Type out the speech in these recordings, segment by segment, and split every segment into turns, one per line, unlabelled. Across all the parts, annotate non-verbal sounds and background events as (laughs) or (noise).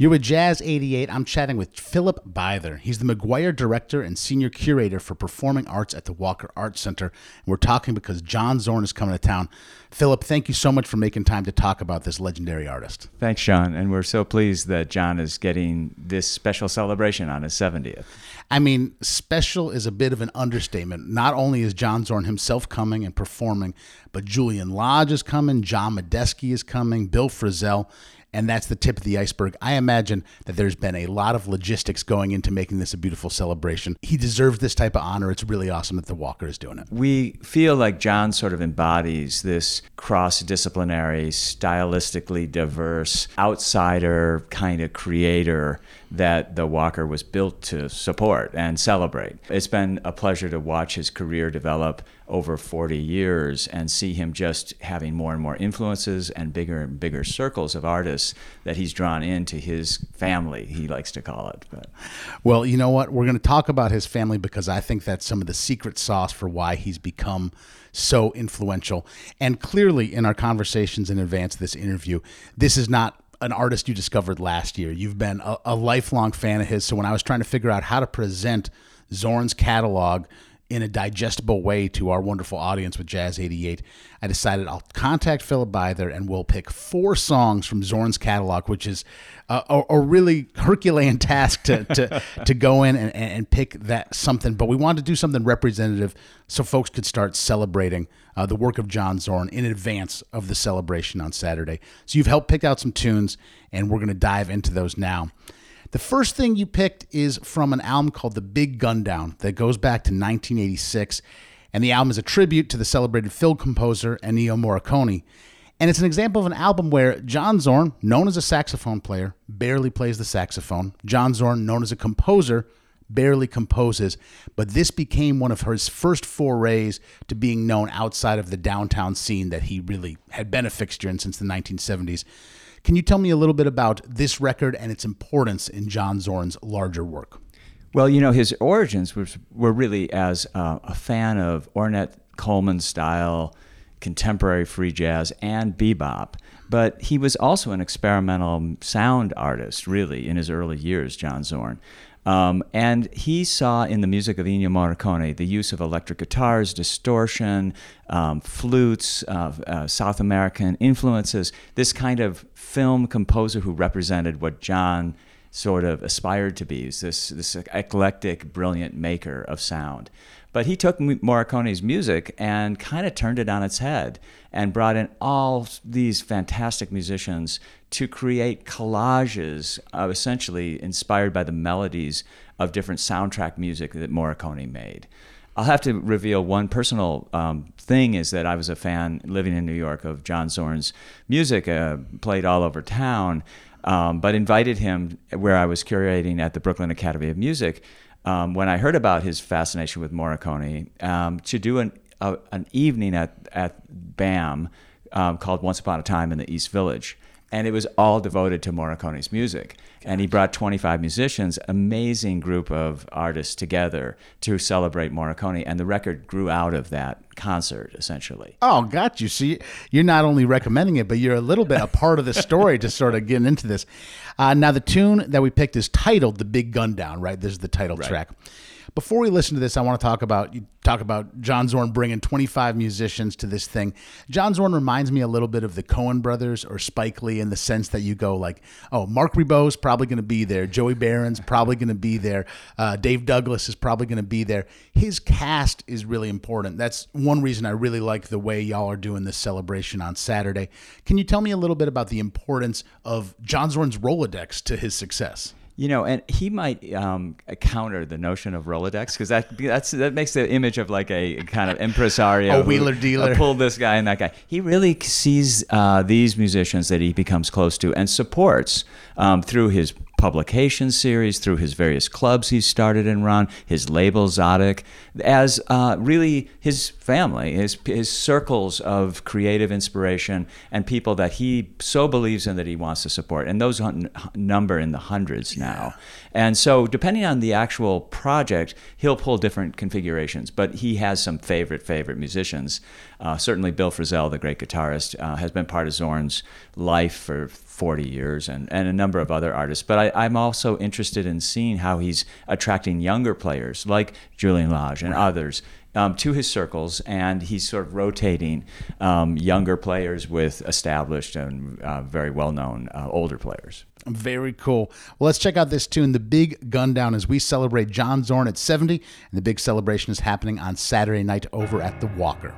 You're with Jazz 88. I'm chatting with Philip Bither. He's the McGuire Director and Senior Curator for Performing Arts at the Walker Arts Center. And we're talking because John Zorn is coming to town. Philip, thank you so much for making time to talk about this legendary artist.
Thanks, John. And we're so pleased that John is getting this special celebration on his 70th.
I mean, special is a bit of an understatement. Not only is John Zorn himself coming and performing, but Julian Lage is coming, John Medeski is coming, Bill Frisell and that's the tip of the iceberg. I imagine that there's been a lot of logistics going into making this a beautiful celebration. He deserves this type of honor. It's really awesome that the Walker is doing it.
We feel like John sort of embodies this cross disciplinary, stylistically diverse, outsider kind of creator that the Walker was built to support and celebrate. It's been a pleasure to watch his career develop over 40 years and see him just having more and more influences and bigger and bigger circles of artists that he's drawn into his family, he likes to call it. But.
Well, you know what? We're going to talk about his family because I think that's some of the secret sauce for why he's become so influential. And clearly, in our conversations in advance of this interview, this is not an artist you discovered last year. You've been a, a lifelong fan of his. So when I was trying to figure out how to present Zorn's catalog in a digestible way to our wonderful audience with Jazz 88, I decided I'll contact Philip Bither and we'll pick four songs from Zorn's catalog, which is a, a, a really Herculean (laughs) task to, to, (laughs) to go in and, and pick that something. But we wanted to do something representative so folks could start celebrating uh, the work of John Zorn in advance of the celebration on Saturday. So you've helped pick out some tunes, and we're going to dive into those now. The first thing you picked is from an album called The Big Gun Down that goes back to 1986. And the album is a tribute to the celebrated film composer Ennio Morricone. And it's an example of an album where John Zorn, known as a saxophone player, barely plays the saxophone. John Zorn, known as a composer, barely composes. But this became one of his first forays to being known outside of the downtown scene that he really had been a fixture in since the 1970s. Can you tell me a little bit about this record and its importance in John Zorn's larger work?
Well, you know, his origins was, were really as uh, a fan of Ornette Coleman style contemporary free jazz and bebop. But he was also an experimental sound artist, really, in his early years, John Zorn. Um, and he saw in the music of Ennio Morricone the use of electric guitars, distortion, um, flutes, uh, uh, South American influences, this kind of film composer who represented what John sort of aspired to be, this, this eclectic, brilliant maker of sound. But he took Morricone's music and kind of turned it on its head and brought in all these fantastic musicians to create collages, uh, essentially inspired by the melodies of different soundtrack music that Morricone made. I'll have to reveal one personal um, thing is that I was a fan living in New York of John Zorn's music, uh, played all over town, um, but invited him where I was curating at the Brooklyn Academy of Music um, when I heard about his fascination with Morricone um, to do an, a, an evening at, at BAM um, called Once Upon a Time in the East Village and it was all devoted to Morricone's music. And he brought 25 musicians, amazing group of artists together to celebrate Morricone, and the record grew out of that concert essentially.
Oh, got you. See, you're not only recommending it, but you're a little bit a part of the story to sort of get into this. Uh, now, the tune that we picked is titled "The Big Gun Down." Right, this is the title right. track. Before we listen to this, I want to talk about you talk about John Zorn bringing 25 musicians to this thing. John Zorn reminds me a little bit of the Coen brothers or Spike Lee in the sense that you go like, oh, Marc Ribot's probably going to be there, Joey Baron's probably going to be there, uh, Dave Douglas is probably going to be there. His cast is really important. That's one reason I really like the way y'all are doing this celebration on Saturday. Can you tell me a little bit about the importance of John Zorn's Rolodex to his success?
You know, and he might um, counter the notion of Rolodex because that that's that makes the image of like a kind of impresario, (laughs)
a wheeler who, dealer,
uh, pull this guy and that guy. He really sees uh, these musicians that he becomes close to and supports um, through his publication series, through his various clubs he's started and run, his label Tzadik, as uh, really his family, his, his circles of creative inspiration and people that he so believes in that he wants to support. And those number in the hundreds now. And so, depending on the actual project, he'll pull different configurations, but he has some favorite, favorite musicians. Uh, certainly, Bill Frisell, the great guitarist, uh, has been part of Zorn's life for 40 years, and, and a number of other artists. But I, am also interested in seeing how he's attracting younger players like Julian Lage and others um, to his circles, and he's sort of rotating um, younger players with established and uh, very well known uh, older players.
Very cool. Well, let's check out this tune, The Big Gun Down, as we celebrate John Zorn at 70. And the big celebration is happening on Saturday night over at the Walker.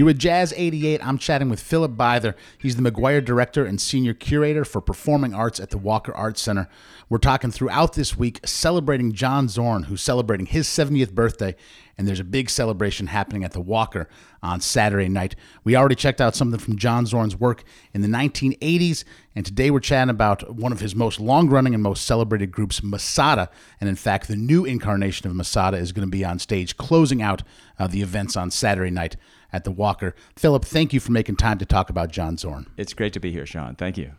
You're with Jazz 88. I'm chatting with Philip Bither. He's the McGuire Director and Senior Curator for Performing Arts at the Walker Arts Center. We're talking throughout this week celebrating John Zorn, who's celebrating his 70th birthday, and there's a big celebration happening at the Walker on Saturday night. We already checked out something from John Zorn's work in the 1980s, and today we're chatting about one of his most long running and most celebrated groups, Masada. And in fact, the new incarnation of Masada is going to be on stage closing out uh, the events on Saturday night at the Walker. Philip, thank you for making time to talk about John Zorn.
It's great to be here, Sean. Thank you.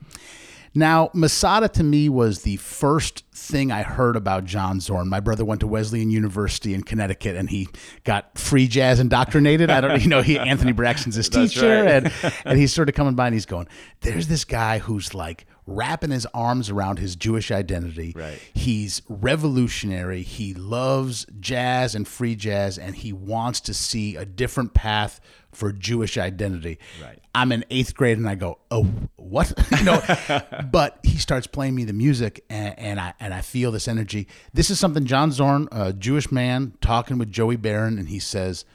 Now, Masada to me was the first thing I heard about John Zorn. My brother went to Wesleyan University in Connecticut, and he got free jazz indoctrinated. I don't, you know, he Anthony Braxton's his (laughs) teacher,
right.
and and he's sort of coming by and he's going, "There's this guy who's like wrapping his arms around his Jewish identity.
Right.
He's revolutionary. He loves jazz and free jazz, and he wants to see a different path for Jewish identity.
Right.
I'm in eighth grade and I go, oh, what? (laughs) you know, (laughs) but he starts playing me the music and, and, I and I feel this energy. This is something John Zorn, a Jewish man, talking with Joey Baron, and he says,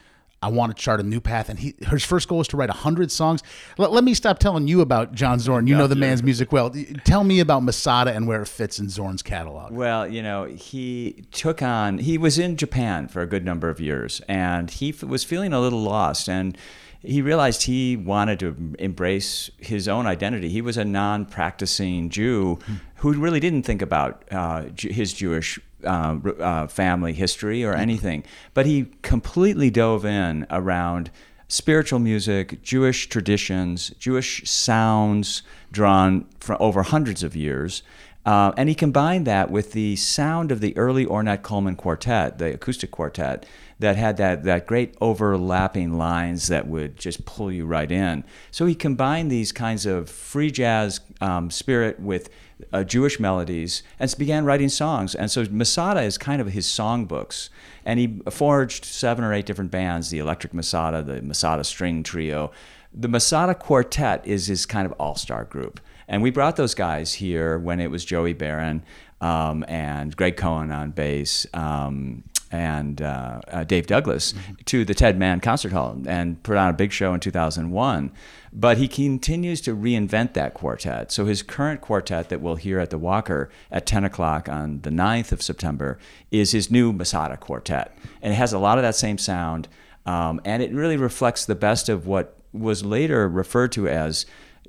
I want to chart a new path. And he his first goal is to write hundred songs. Let, let, me stop telling you about John Zorn. You know the man's music well. Tell me about Masada and where it fits in Zorn's catalog.
Well, you know, he took on. He was in Japan for a good number of years, and he f- was feeling a little lost and he realized he wanted to embrace his own identity. He was a non-practicing Jew who really didn't think about uh, his Jewish uh, uh, family history or anything, but he completely dove in around spiritual music, Jewish traditions, Jewish sounds drawn from over hundreds of years. Uh, and he combined that with the sound of the early Ornette Coleman quartet, the acoustic quartet, that had that, that great overlapping lines that would just pull you right in. So he combined these kinds of free jazz um, spirit with uh, Jewish melodies and began writing songs. And so Masada is kind of his songbooks. And he forged seven or eight different bands the Electric Masada, the Masada String Trio. The Masada Quartet is his kind of all star group. And we brought those guys here when it was Joey Baron um, and Greg Cohen on bass. Um, and uh, uh, Dave Douglas mm-hmm. to the Ted Mann Concert Hall and put on a big show in 2001. But he continues to reinvent that quartet. So his current quartet that we'll hear at the Walker at 10 o'clock on the 9th of September is his new Masada quartet. And it has a lot of that same sound. Um, and it really reflects the best of what was later referred to as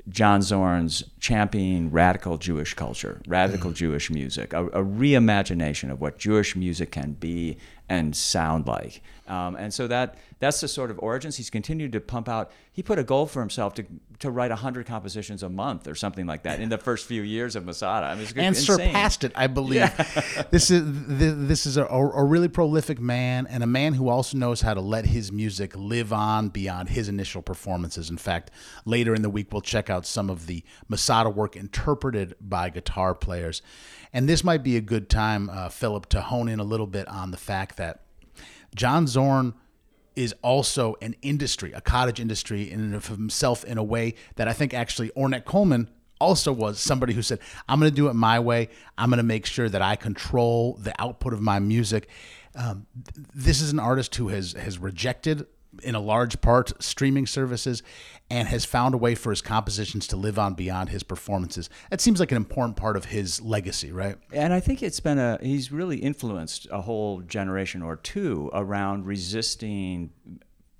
John Zorn's championing radical Jewish culture, radical mm. Jewish music, a, a, reimagination of what Jewish music can be and sound like. Um, and so that that's the sort of origins. He's continued to pump out. He put a goal for himself to to write 100 compositions a month or something like that in the first few years of Masada. I mean,
and
insane.
surpassed it, I believe. Yeah. (laughs) this is this is a, a really prolific man and a man who also knows how to let his music live on beyond his initial performances. In fact, later in the week we'll check out some of the Masada work interpreted by guitar players. And this might be a good time, uh, Philip, to hone in a little bit on the fact that John Zorn is also an industry, a cottage industry in and of himself in a way that I think actually Ornette Coleman also was somebody who said, I'm going to do it my way. I'm going to make sure that I control the output of my music. Um, this is an artist who has has rejected in a large part streaming services and has found a way for his compositions to live on beyond his performances. That seems like an important part of his legacy, right?
And I think it's been a he's really influenced a whole generation or two around resisting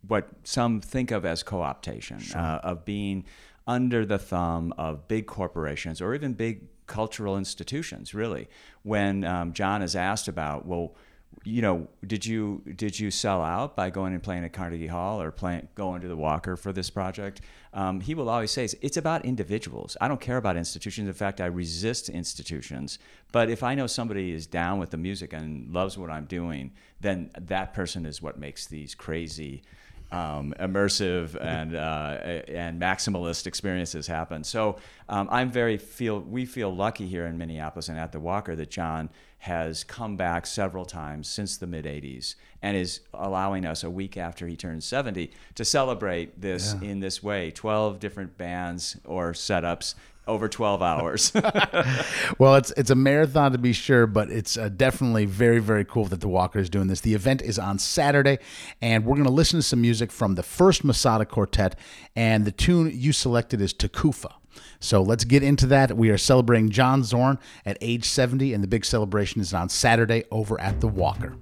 what some think of as co-optation sure. uh, of being under the thumb of big corporations or even big cultural institutions really when um, john is asked about well you know, did you did you sell out by going and playing at Carnegie Hall or playing going to the Walker for this project? Um, he will always say it's about individuals. I don't care about institutions. In fact, I resist institutions. But if I know somebody is down with the music and loves what I'm doing, then that person is what makes these crazy um, immersive and uh, and maximalist experiences happen. So um, I'm very feel we feel lucky here in Minneapolis and at the Walker that John has come back several times since the mid 80s and is allowing us a week after he turns 70 to celebrate this yeah. in this way 12 different bands or setups over 12 hours. (laughs)
well, it's it's a marathon to be sure, but it's uh, definitely very very cool that the Walker is doing this. The event is on Saturday, and we're going to listen to some music from the first Masada Quartet, and the tune you selected is Takufa. So let's get into that. We are celebrating John Zorn at age 70, and the big celebration is on Saturday over at the Walker.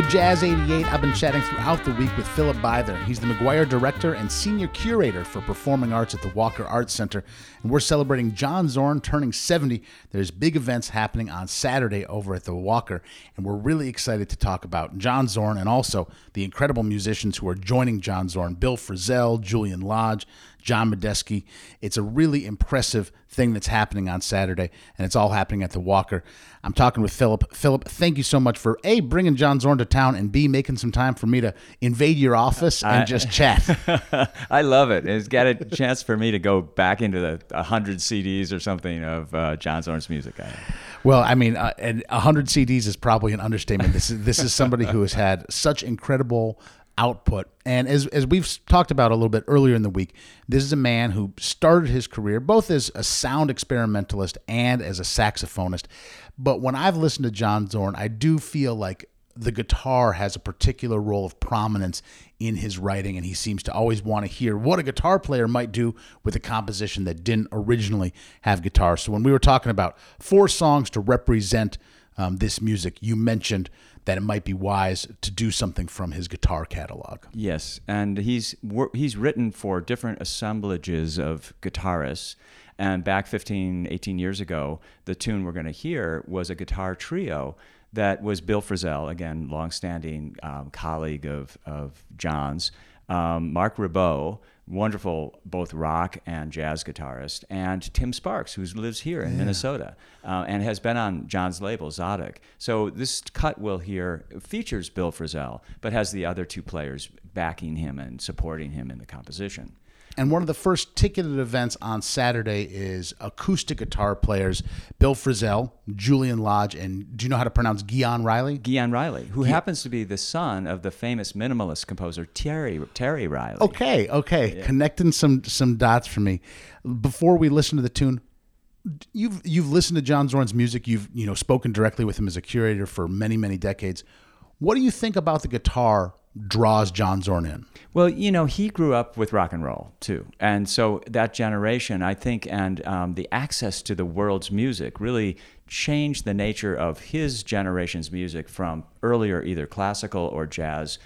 With Jazz 88. I've been chatting throughout the week with Philip Bither. He's the McGuire Director and Senior Curator for Performing Arts at the Walker Arts Center. And we're celebrating John Zorn turning 70. There's big events happening on Saturday over at the Walker. And we're really excited to talk about John Zorn and also the incredible musicians who are joining John Zorn Bill Frisell, Julian Lage, John Medeski. It's a really impressive thing that's happening on Saturday, and it's all happening at the Walker. I'm talking with Philip. Philip, thank you so much for A, bringing John Zorn to town, and B, making some time for me to invade your office and I, just chat. (laughs)
I love it. It's got a chance for me to go back into the 100 CDs or something of uh, John Zorn's music.
Well, I mean, uh, and 100 CDs is probably an understatement. This is, this is somebody who has had such incredible output. And as, as we've talked about a little bit earlier in the week, this is a man who started his career both as a sound experimentalist and as a saxophonist. But when I've listened to John Zorn, I do feel like the guitar has a particular role of prominence in his writing, and he seems to always want to hear what a guitar player might do with a composition that didn't originally have guitar. So when we were talking about four songs to represent um, this music, you mentioned that it might be wise to do something from his guitar catalog.
Yes, and he's he's written for different assemblages of guitarists. And back 15, 18 years ago, the tune we're going to hear was a guitar trio that was Bill Frisell, again, longstanding um, colleague of, of John's, um, Marc Ribot, wonderful both rock and jazz guitarist, and Tim Sparks, who lives here in yeah. Minnesota uh, and has been on John's label, Tzadik. So this cut we'll hear features Bill Frisell, but has the other two players backing him and supporting him in the composition.
And one of the first ticketed events on Saturday is acoustic guitar players Bill Frisell, Julian Lage, and do you know how to pronounce Gyan Riley?
Gyan Riley, who happens to be the son of the famous minimalist composer Terry Terry Riley.
Okay, okay, yeah. connecting some some dots for me. Before we listen to the tune, you've you've listened to John Zorn's music. You've you know spoken directly with him as a curator for many many decades. What do you think about the guitar draws John Zorn in?
Well, you know, he grew up with rock and roll too, and so that generation, I think, and um, the access to the world's music really changed the nature of his generation's music from earlier either classical or jazz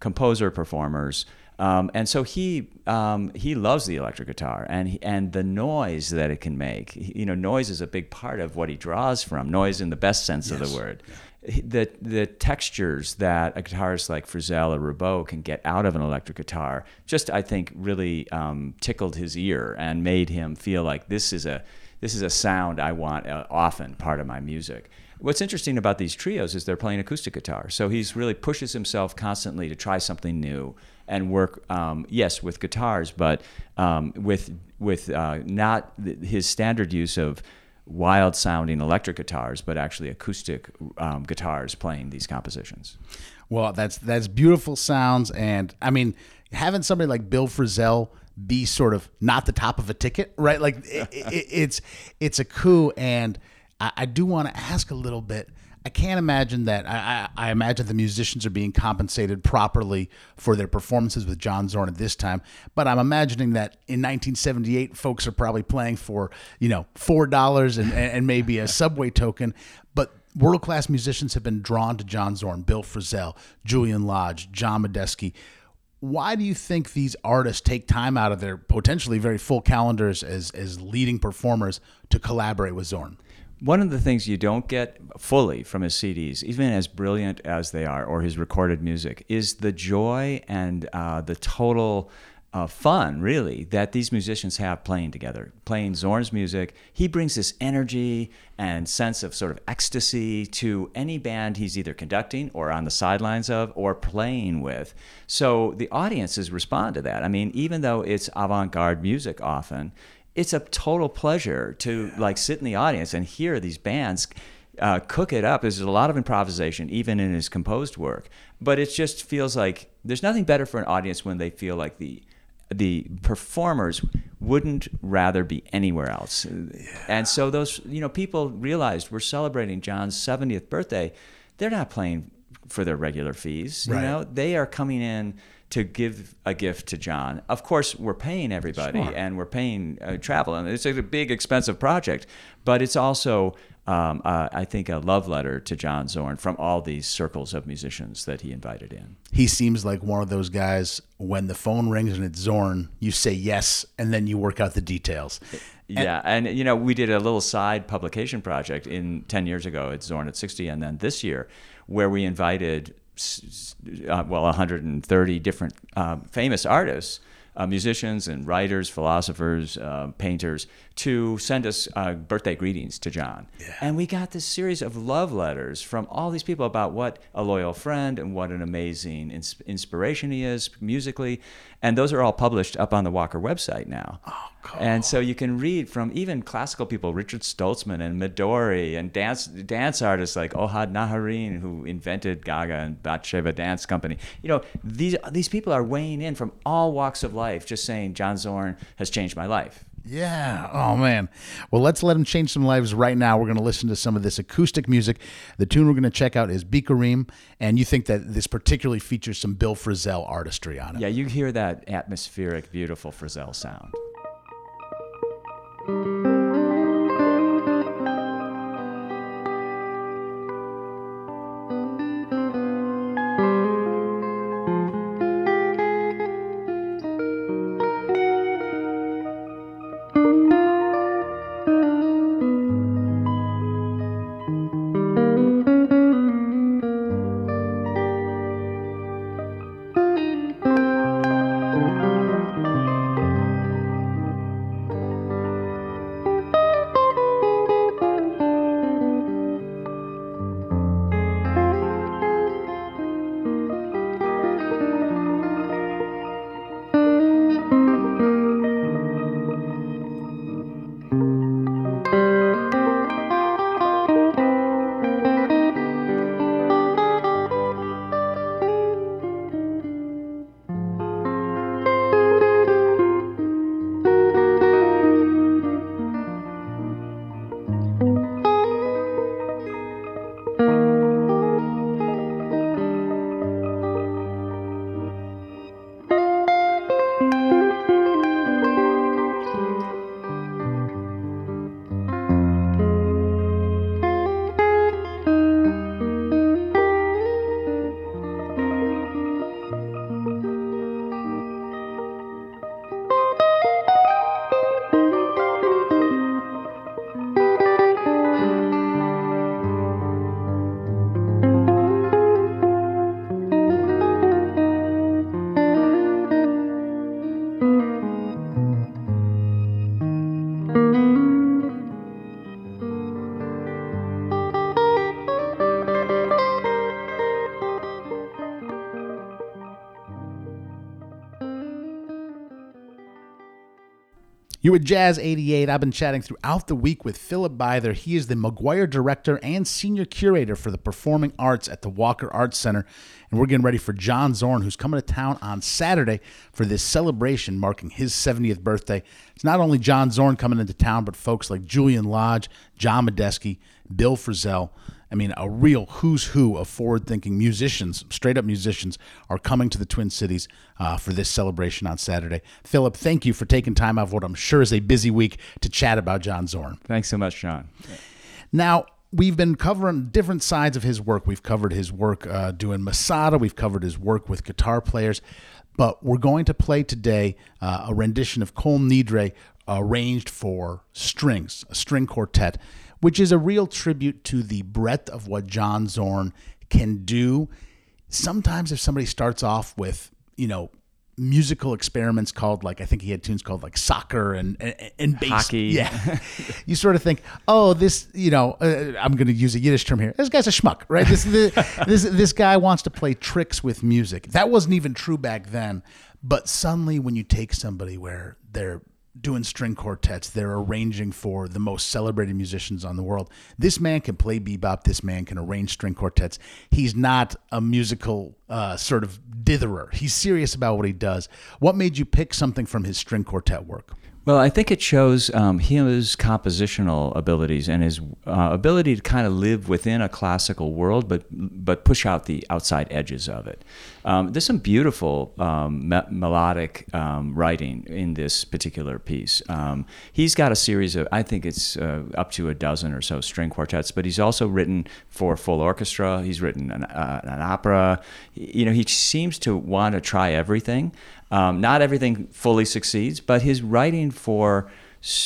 composer performers. Um, and so he um, he loves the electric guitar and he, and the noise that it can make. You know, noise is a big part of what he draws from. Noise in the best sense yes. of the word the the textures that a guitarist like Frisell or Ribot can get out of an electric guitar just I think really um, tickled his ear and made him feel like this is a this is a sound I want uh, often part of my music. What's interesting about these trios is they're playing acoustic guitar, so he's really pushes himself constantly to try something new and work um, yes with guitars, but um, with with uh, not his standard use of wild sounding electric guitars, but actually acoustic um, guitars playing these compositions.
Well, that's that's beautiful sounds, and I mean, having somebody like Bill Frisell be sort of not the top of a ticket, right? Like it, it, it's it's a coup, and I, I do want to ask a little bit I can't imagine that. I, I, I, imagine the musicians are being compensated properly for their performances with John Zorn at this time. But I'm imagining that in 1978, folks are probably playing for you know four dollars and, and maybe a subway token. But world class musicians have been drawn to John Zorn, Bill Frisell, Julian Lage, John Medeski. Why do you think these artists take time out of their potentially very full calendars as as leading performers to collaborate with Zorn?
One of the things you don't get fully from his CDs, even as brilliant as they are, or his recorded music, is the joy and uh, the total uh, fun, really, that these musicians have playing together. Playing Zorn's music, he brings this energy and sense of sort of ecstasy to any band he's either conducting or on the sidelines of or playing with. So the audiences respond to that. I mean, even though it's avant garde music often, it's a total pleasure to like sit in the audience and hear these bands uh, cook it up. There's a lot of improvisation, even in his composed work. But it just feels like there's nothing better for an audience when they feel like the the performers wouldn't rather be anywhere else. Yeah. And so those you know people realized we're celebrating John's 70th birthday. They're not playing for their regular fees. You
Right.
know, they are coming in to give a gift to John. Of course, we're paying everybody
Sure.
and we're paying uh, travel, and it's a big, expensive project. But it's also, um, uh, I think, a love letter to John Zorn from all these circles of musicians that he invited in.
He seems like one of those guys. When the phone rings and it's Zorn, you say yes, and then you work out the details.
yeah, and you know, we did a little side publication project in ten years ago at Zorn at sixty, and then this year, where we invited uh, well 130 different um, famous artists, uh, musicians and writers, philosophers, uh, painters, to send us uh, birthday greetings to John. Yeah. And we got this series of love letters from all these people about what a loyal friend and what an amazing ins- inspiration he is musically. And those are all published up on the Walker website now. Oh, and so you can read from even classical people, Richard Stoltzman and Midori, and dance dance artists like Ohad Naharin, who invented Gaga and Batsheva Dance Company. You know, these these people are weighing in from all walks of life, just saying John Zorn has changed my life.
Yeah. Oh man. Well, let's let him change some lives right now. We're going to listen to some of this acoustic music. The tune we're going to check out is Bikarim, and you think that this particularly features some Bill Frisell artistry on it.
Yeah, you hear that atmospheric, beautiful Frisell sound.
You're with Jazz 88. I've been chatting throughout the week with Philip Bither. He is the McGuire Director and Senior Curator for the Performing Arts at the Walker Arts Center. And we're getting ready for John Zorn, who's coming to town on Saturday for this celebration marking his 70th birthday. It's not only John Zorn coming into town, but folks like Julian Lage, John Medeski, Bill Frisell. I mean, a real who's who of forward thinking musicians, straight up musicians, are coming to the Twin Cities uh, for this celebration on Saturday. Philip, thank you for taking time out of what I'm sure is a busy week to chat about John Zorn.
Thanks so much, John.
Now, we've been covering different sides of his work. We've covered his work uh, doing Masada, we've covered his work with guitar players, but we're going to play today uh, a rendition of Kol Nidre arranged for strings, a string quartet, which is a real tribute to the breadth of what John Zorn can do. Sometimes, if somebody starts off with, you know, musical experiments called like I think he had tunes called like soccer and and, and bass.
Hockey.
Yeah, (laughs) (laughs) you sort of think, oh, this, you know, uh, I'm going to use a Yiddish term here. This guy's a schmuck, right? This the, (laughs) this this guy wants to play tricks with music. That wasn't even true back then. But suddenly, when you take somebody where they're doing string quartets, they're arranging for the most celebrated musicians on the world. This man can play bebop. This man can arrange string quartets. He's not a musical uh, sort of ditherer. He's serious about what he does. What made you pick something from his string quartet work?
Well, I think it shows um, his compositional abilities and his uh, ability to kind of live within a classical world, but but push out the outside edges of it. Um, there's some beautiful um, me- melodic um, writing in this particular piece. Um, he's got a series of, I think it's uh, up to a dozen or so string quartets, but he's also written for full orchestra. He's written an, uh, an opera. You know, he seems to want to try everything. Um, not everything fully succeeds, but his writing for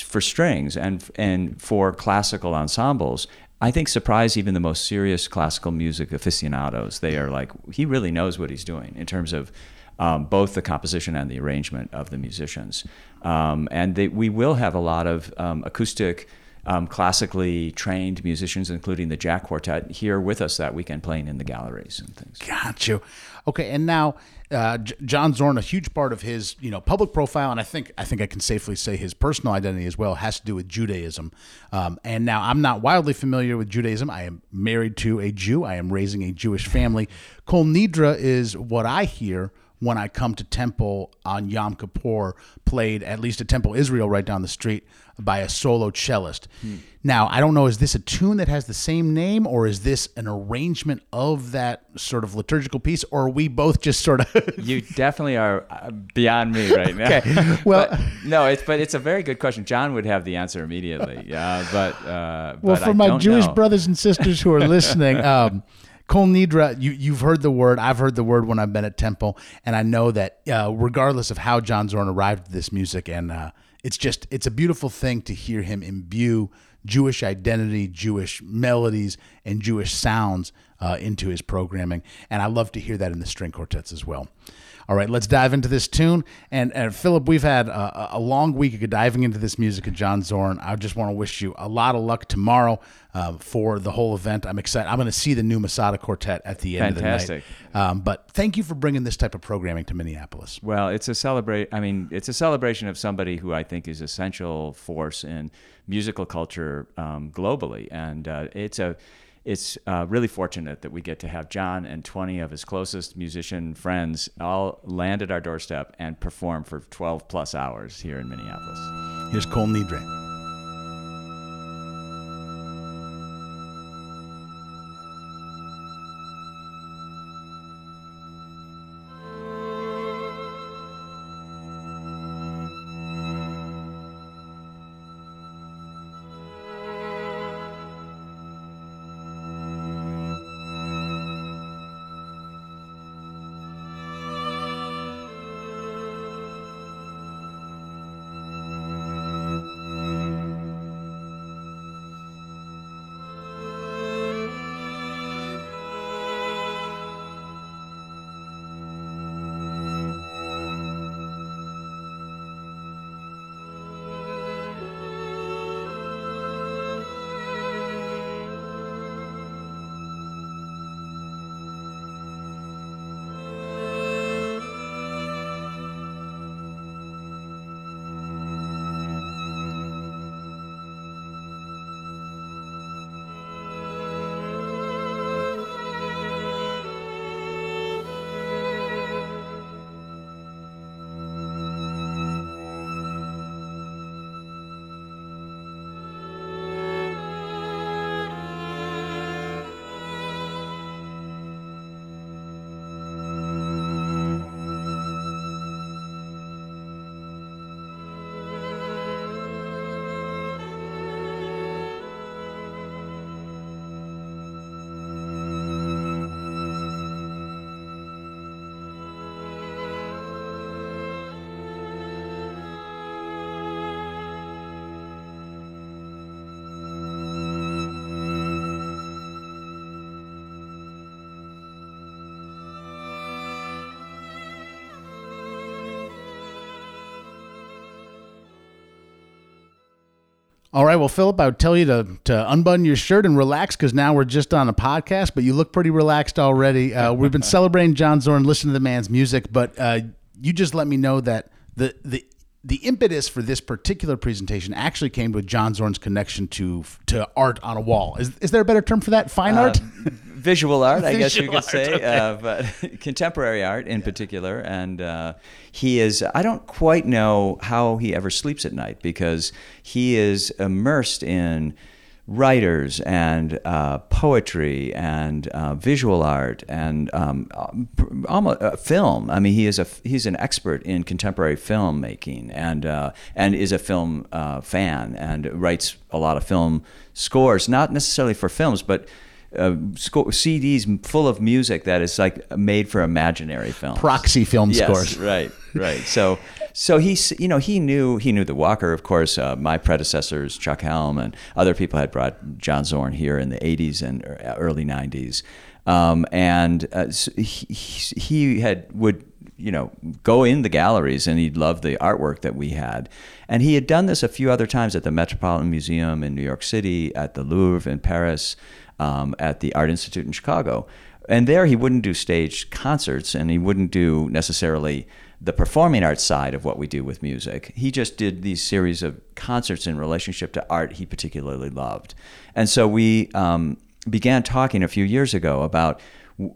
for strings and and for classical ensembles, I think surprise even the most serious classical music aficionados. They are like he really knows what he's doing in terms of um, both the composition and the arrangement of the musicians, um, and they, we will have a lot of um, acoustic. Um, classically trained musicians, including the Jack Quartet, here with us that weekend playing in the galleries and things.
Got you. Okay, and now uh, J- John Zorn, a huge part of his you know public profile, and I think I think I can safely say his personal identity as well has to do with Judaism. Um, and now I'm not wildly familiar with Judaism. I am married to a Jew. I am raising a Jewish family. Kol Nidre is what I hear when I come to Temple on Yom Kippur, played at least at Temple Israel right down the street by a solo cellist. Hmm. Now, I don't know, is this a tune that has the same name or is this an arrangement of that sort of liturgical piece or are we both just sort of. (laughs)
you definitely are uh, beyond me right now. okay. (laughs) Well, but, no, it's, but it's a very good question. John would have the answer immediately. Yeah. But, uh,
well,
but
for
I
my Jewish
know.
brothers and sisters who are listening, (laughs) um, Kol Nidre, you, you've heard the word. I've heard the word when I've been at Temple, and I know that uh, regardless of how John Zorn arrived at this music, and uh, it's just it's a beautiful thing to hear him imbue Jewish identity, Jewish melodies, and Jewish sounds uh, into his programming, and I love to hear that in the string quartets as well. All right, let's dive into this tune. And, and Philip, we've had a, a, long week of diving into this music of John Zorn. I just want to wish you a lot of luck tomorrow uh, for the whole event. I'm excited. I'm going to see the new Masada Quartet at the end
Fantastic.
of the night. Um, but thank you for bringing this type of programming to Minneapolis.
Well, it's a celebrate. I mean, it's a celebration of somebody who I think is essential force in musical culture um, globally, and uh, it's a it's uh, really fortunate that we get to have John and 20 of his closest musician friends all land at our doorstep and perform for 12 plus hours here in Minneapolis.
Here's Kol Nidre. All right, well, Philip, I would tell you to, to unbutton your shirt and relax because now we're just on a podcast, but you look pretty relaxed already. Uh, (laughs) we've been celebrating John Zorn, listen to the man's music, but uh, you just let me know that the the the impetus for this particular presentation actually came with John Zorn's connection to to art on a wall. Is, is there a better term for that? Fine art?
Uh, visual art, I guess you
Visual
could say,
okay.
uh, but (laughs) contemporary art in particular. And uh, he is, I don't quite know how he ever sleeps at night because he is immersed in writers and uh, poetry and uh, visual art and um, almost uh, film. I mean, he is a he's an expert in contemporary filmmaking and uh, and is a film uh, fan and writes a lot of film scores, not necessarily for films, but. Uh, sco- CDs full of music that is like made for imaginary films.
Proxy film
yes,
scores.
right, (laughs) right. So, so he's you know he knew he knew the Walker. Of course, uh, my predecessors, Chuck Helm, and other people had brought John Zorn here in the '80s and early '90s, um, and uh, he, he had would you know go in the galleries and he loved the artwork that we had and he had done this a few other times at the metropolitan museum in new york city at the louvre in paris um, at the art institute in chicago and there he wouldn't do staged concerts and he wouldn't do necessarily the performing arts side of what we do with music. He just did these series of concerts in relationship to art he particularly loved. And so we um, began talking a few years ago about,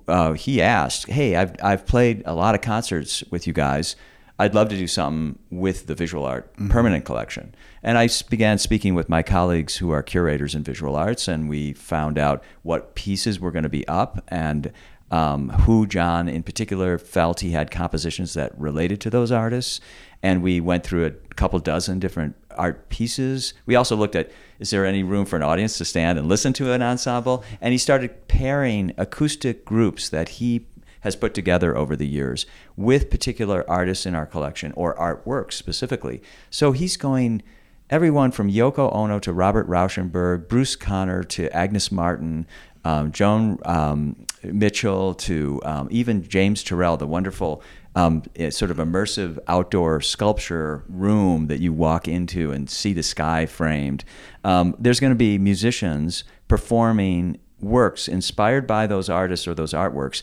uh, he asked, Hey, I've, I've played a lot of concerts with you guys. I'd love to do something with the visual art
Mm-hmm.
permanent collection. And I began speaking with my colleagues who are curators in visual arts, and we found out what pieces were going to be up and um, who John in particular felt he had compositions that related to those artists. And we went through a couple dozen different art pieces. We also looked at is there any room for an audience to stand and listen to an ensemble? And he started pairing acoustic groups that he has put together over the years with particular artists in our collection or artworks specifically. So he's going everyone from Yoko Ono to Robert Rauschenberg, Bruce Conner to Agnes Martin, um, Joan um, Mitchell to um, even James Turrell, the wonderful um, eh, sort of immersive outdoor sculpture room that you walk into and see the sky framed. Um, there's going to be musicians performing works inspired by those artists or those artworks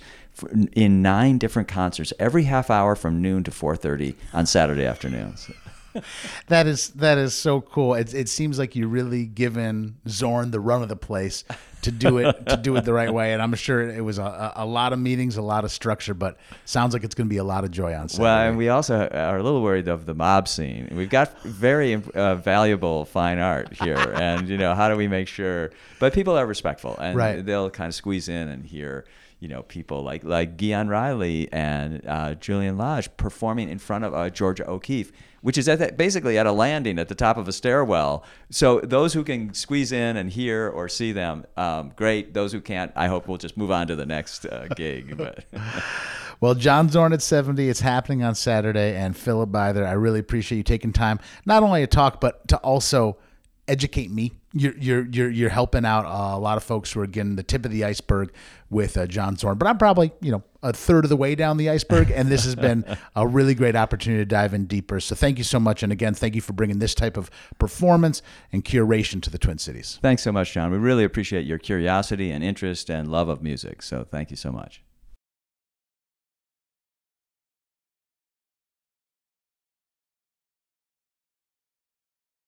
in nine different concerts every half hour from noon to 4.30 on saturday afternoons (laughs)
That is that is so cool. It, it seems like you really given Zorn the run of the place to do it to do it the right way, and I'm sure it was a, a lot of meetings, a lot of structure, but sounds like it's going to be a lot of joy on Saturday.
Well, and we also are a little worried of the mob scene. We've got very uh, valuable fine art here, and you know, how do we make sure? But people are respectful, and
Right.
they'll kind of squeeze in and hear. You know, people like like Gyan Riley and uh, Julian Lage performing in front of uh, Georgia O'Keeffe, which is at that, basically at a landing at the top of a stairwell. So those who can squeeze in and hear or see them, um, great. Those who can't, I hope we'll just move on to the next uh, gig. (laughs) But (laughs)
Well, John Zorn at 70, it's happening on Saturday, and Philip Bither, I really appreciate you taking time not only to talk, but to also educate me. You're you're you're, you're helping out a lot of folks who are getting the tip of the iceberg with uh, John Zorn, but I'm probably you know a third of the way down the iceberg, and this has been a really great opportunity to dive in deeper. So thank you so much, and again, thank you for bringing this type of performance and curation to the Twin Cities.
Thanks so much, John. We really appreciate your curiosity and interest and love of music. So thank you so much.